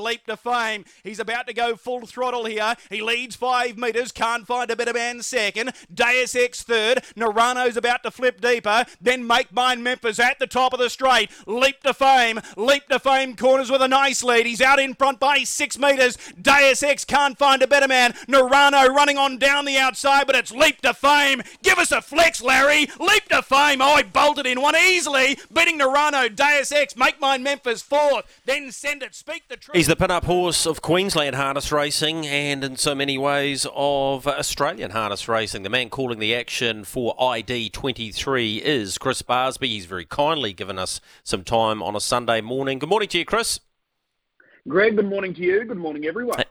leap to fame. He's about to go full throttle here. He leads five metres, can't find a better man second. Deus Ex third. Narano's about to flip deeper. Then Make Mine Memphis at the top of the straight. Leap to fame. Leap to fame corners with a nice lead. He's out in front by six metres. Deus Ex can't find a better man. Narano running on down the outside, but it's leap to fame. Give us a flex, Larry. Leap to fame. Oh, he bolted in one easily, beating Narano. Deus Ex, Make Mine Memphis fourth. Then send it. Speak the truth. He's the pin-up horse of Queensland harness racing and in so many ways of Australian harness racing. The man calling the action for ID23 is Chris Barsby. He's very kindly given us some time on a Sunday morning. Good morning to you, Chris. Greg, good morning to you. Good morning, everyone.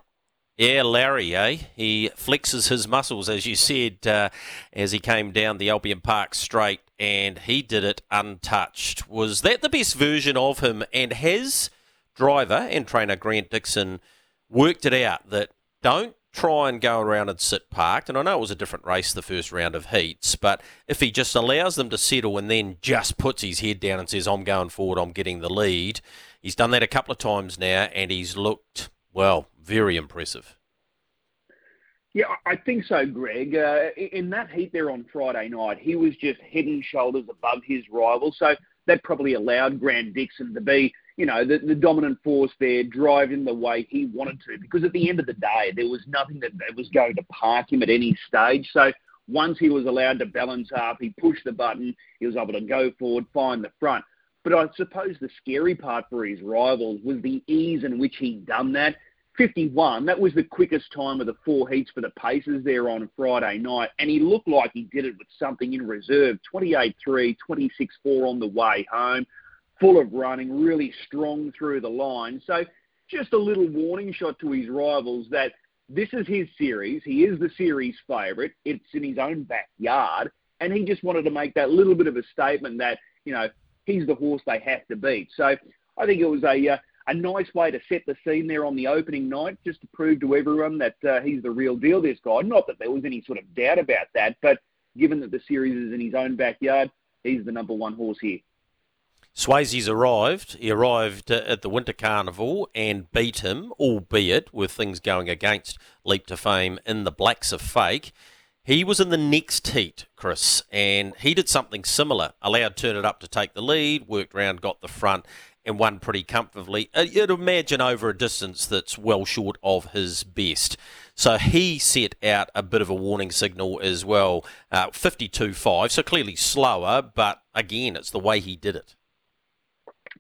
Yeah, Larry, eh? He flexes his muscles, as you said, uh, as he came down the Albion Park straight, and he did it untouched. Was that the best version of him? And has driver and trainer Grant Dixon worked it out that don't try and go around and sit parked. And I know it was a different race the first round of heats, but if he just allows them to settle and then just puts his head down and says, I'm going forward, I'm getting the lead, he's done that a couple of times now and he's looked, well, very impressive. Yeah, I think so, Greg. Uh, in that heat there on Friday night, he was just head and shoulders above his rival. So that probably allowed Grant Dixon to be you know, the, the dominant force there, driving the way he wanted to. Because at the end of the day, there was nothing that, that was going to park him at any stage. So once he was allowed to balance up, he pushed the button, he was able to go forward, find the front. But I suppose the scary part for his rivals was the ease in which he'd done that. 51, that was the quickest time of the four heats for the Pacers there on Friday night, and he looked like he did it with something in reserve 28 3, 26 4 on the way home full of running, really strong through the line. So just a little warning shot to his rivals that this is his series. He is the series favourite. It's in his own backyard. And he just wanted to make that little bit of a statement that, you know, he's the horse they have to beat. So I think it was a, uh, a nice way to set the scene there on the opening night, just to prove to everyone that uh, he's the real deal, this guy. Not that there was any sort of doubt about that, but given that the series is in his own backyard, he's the number one horse here. Swayze's arrived. He arrived at the Winter Carnival and beat him, albeit with things going against Leap to Fame in the Blacks A Fake. He was in the next heat, Chris, and he did something similar. Allowed Turn It Up to take the lead, worked round, got the front, and won pretty comfortably. Uh, you'd imagine over a distance that's well short of his best. So he set out a bit of a warning signal as well. Uh, 52.5, so clearly slower, but again, it's the way he did it.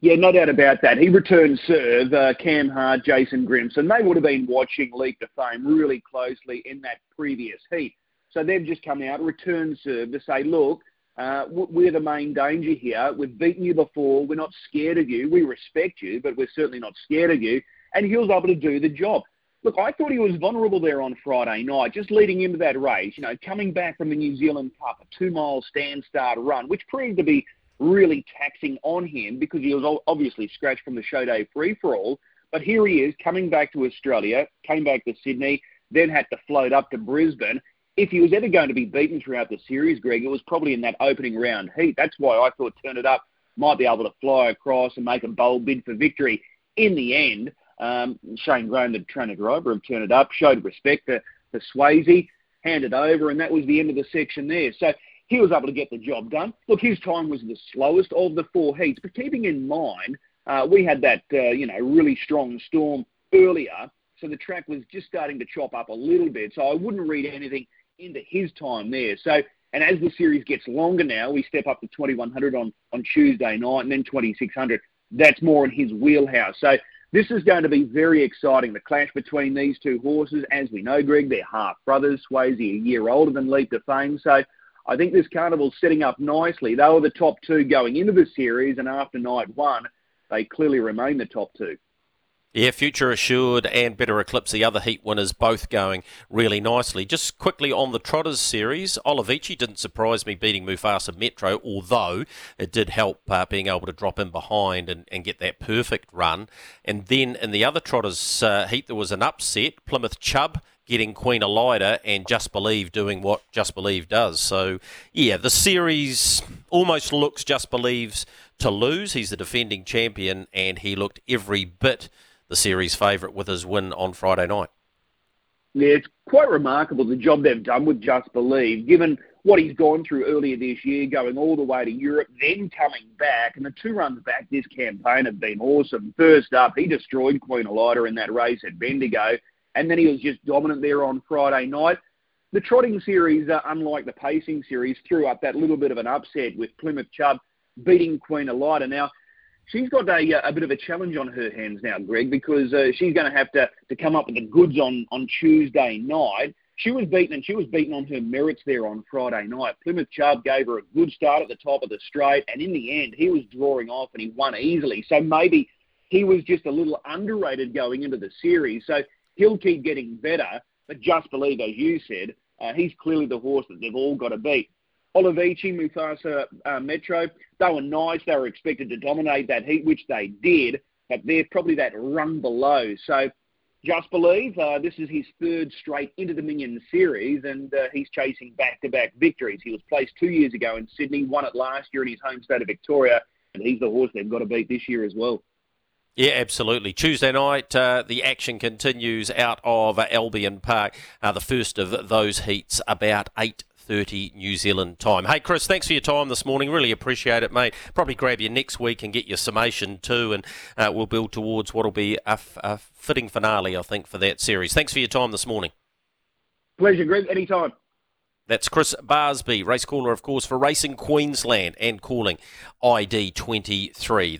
Yeah, no doubt about that. He returned serve, uh, Cam Hart, Jason Grimson. They would have been watching Leap to Fame really closely in that previous heat. So they've just come out, returned serve to say, look, uh, we're the main danger here. We've beaten you before. We're not scared of you. We respect you, but we're certainly not scared of you. And he was able to do the job. Look, I thought he was vulnerable there on Friday night, just leading into that race. You know, coming back from the New Zealand Cup, a two-mile stand-start run, which proved to be really taxing on him because he was obviously scratched from the show day free for all. But here he is coming back to Australia, came back to Sydney, then had to float up to Brisbane. If he was ever going to be beaten throughout the series, Greg, it was probably in that opening round heat. That's why I thought Turn It Up might be able to fly across and make a bold bid for victory. In the end, um, Shane Graham, the trainer driver of Turn It Up, showed respect to, to Swayze, handed over, and that was the end of the section there. So he was able to get the job done. Look, his time was the slowest of the four heats, but keeping in mind, uh, we had that, uh, you know, really strong storm earlier, so the track was just starting to chop up a little bit. So I wouldn't read anything into his time there. So, and as the series gets longer now, we step up to 2100 on, on Tuesday night and then 2600. That's more in his wheelhouse. So this is going to be very exciting. The clash between these two horses, as we know, Greg, they're half brothers. Swayze a year older than Leap to Fame. So I think this carnival's setting up nicely. They were the top two going into the series, and after night one, they clearly remain the top two. Yeah, Future Assured and Better Eclipse, the other heat winners, both going really nicely. Just quickly on the Trotters series, Olivici didn't surprise me beating Mufasa Metro, although it did help uh, being able to drop in behind and, and, get that perfect run. And then in the other Trotters uh, heat, there was an upset. Plymouth Chubb getting Queen Elida and Just Believe doing what Just Believe does. So, yeah, the series almost looks Just Believe's to lose. He's the defending champion and he looked every bit the series favourite with his win on Friday night. Yeah, it's quite remarkable the job they've done with Just Believe, given what he's gone through earlier this year, going all the way to Europe, then coming back. And the two runs back this campaign have been awesome. First up, he destroyed Queen Elida in that race at Bendigo, and then he was just dominant there on Friday night. The trotting series, uh, unlike the pacing series, threw up that little bit of an upset with Plymouth Chubb beating Queen Elida. Now, she's got a, uh, a bit of a challenge on her hands now, Greg, because uh, she's going to have to, to come up with the goods on, on Tuesday night. She was beaten, and she was beaten on her merits there on Friday night. Plymouth Chubb gave her a good start at the top of the straight, and in the end, he was drawing off and he won easily. So maybe he was just a little underrated going into the series. So he'll keep getting better, but just believe, as you said, uh, he's clearly the horse that they've all got to beat. Olivici, Mufasa, uh, Metro, they were nice. They were expected to dominate that heat, which they did, but they're probably that run below. So just believe uh, this is his third straight Inter Dominion series, and uh, he's chasing back-to-back victories. He was placed two years ago in Sydney, won it last year in his home state of Victoria, and he's the horse they've got to beat this year as well. Yeah, absolutely. Tuesday night, uh, the action continues out of Albion Park. Uh, the first of those heats about 8 8.30 New Zealand time. Hey, Chris, thanks for your time this morning. Really appreciate it, mate. Probably grab you next week and get your summation too, and uh, we'll build towards what will be a, f- a fitting finale, I think, for that series. Thanks for your time this morning. Pleasure, Greg. Anytime. That's Chris Barsby, race caller, of course, for Racing Queensland and calling ID 23.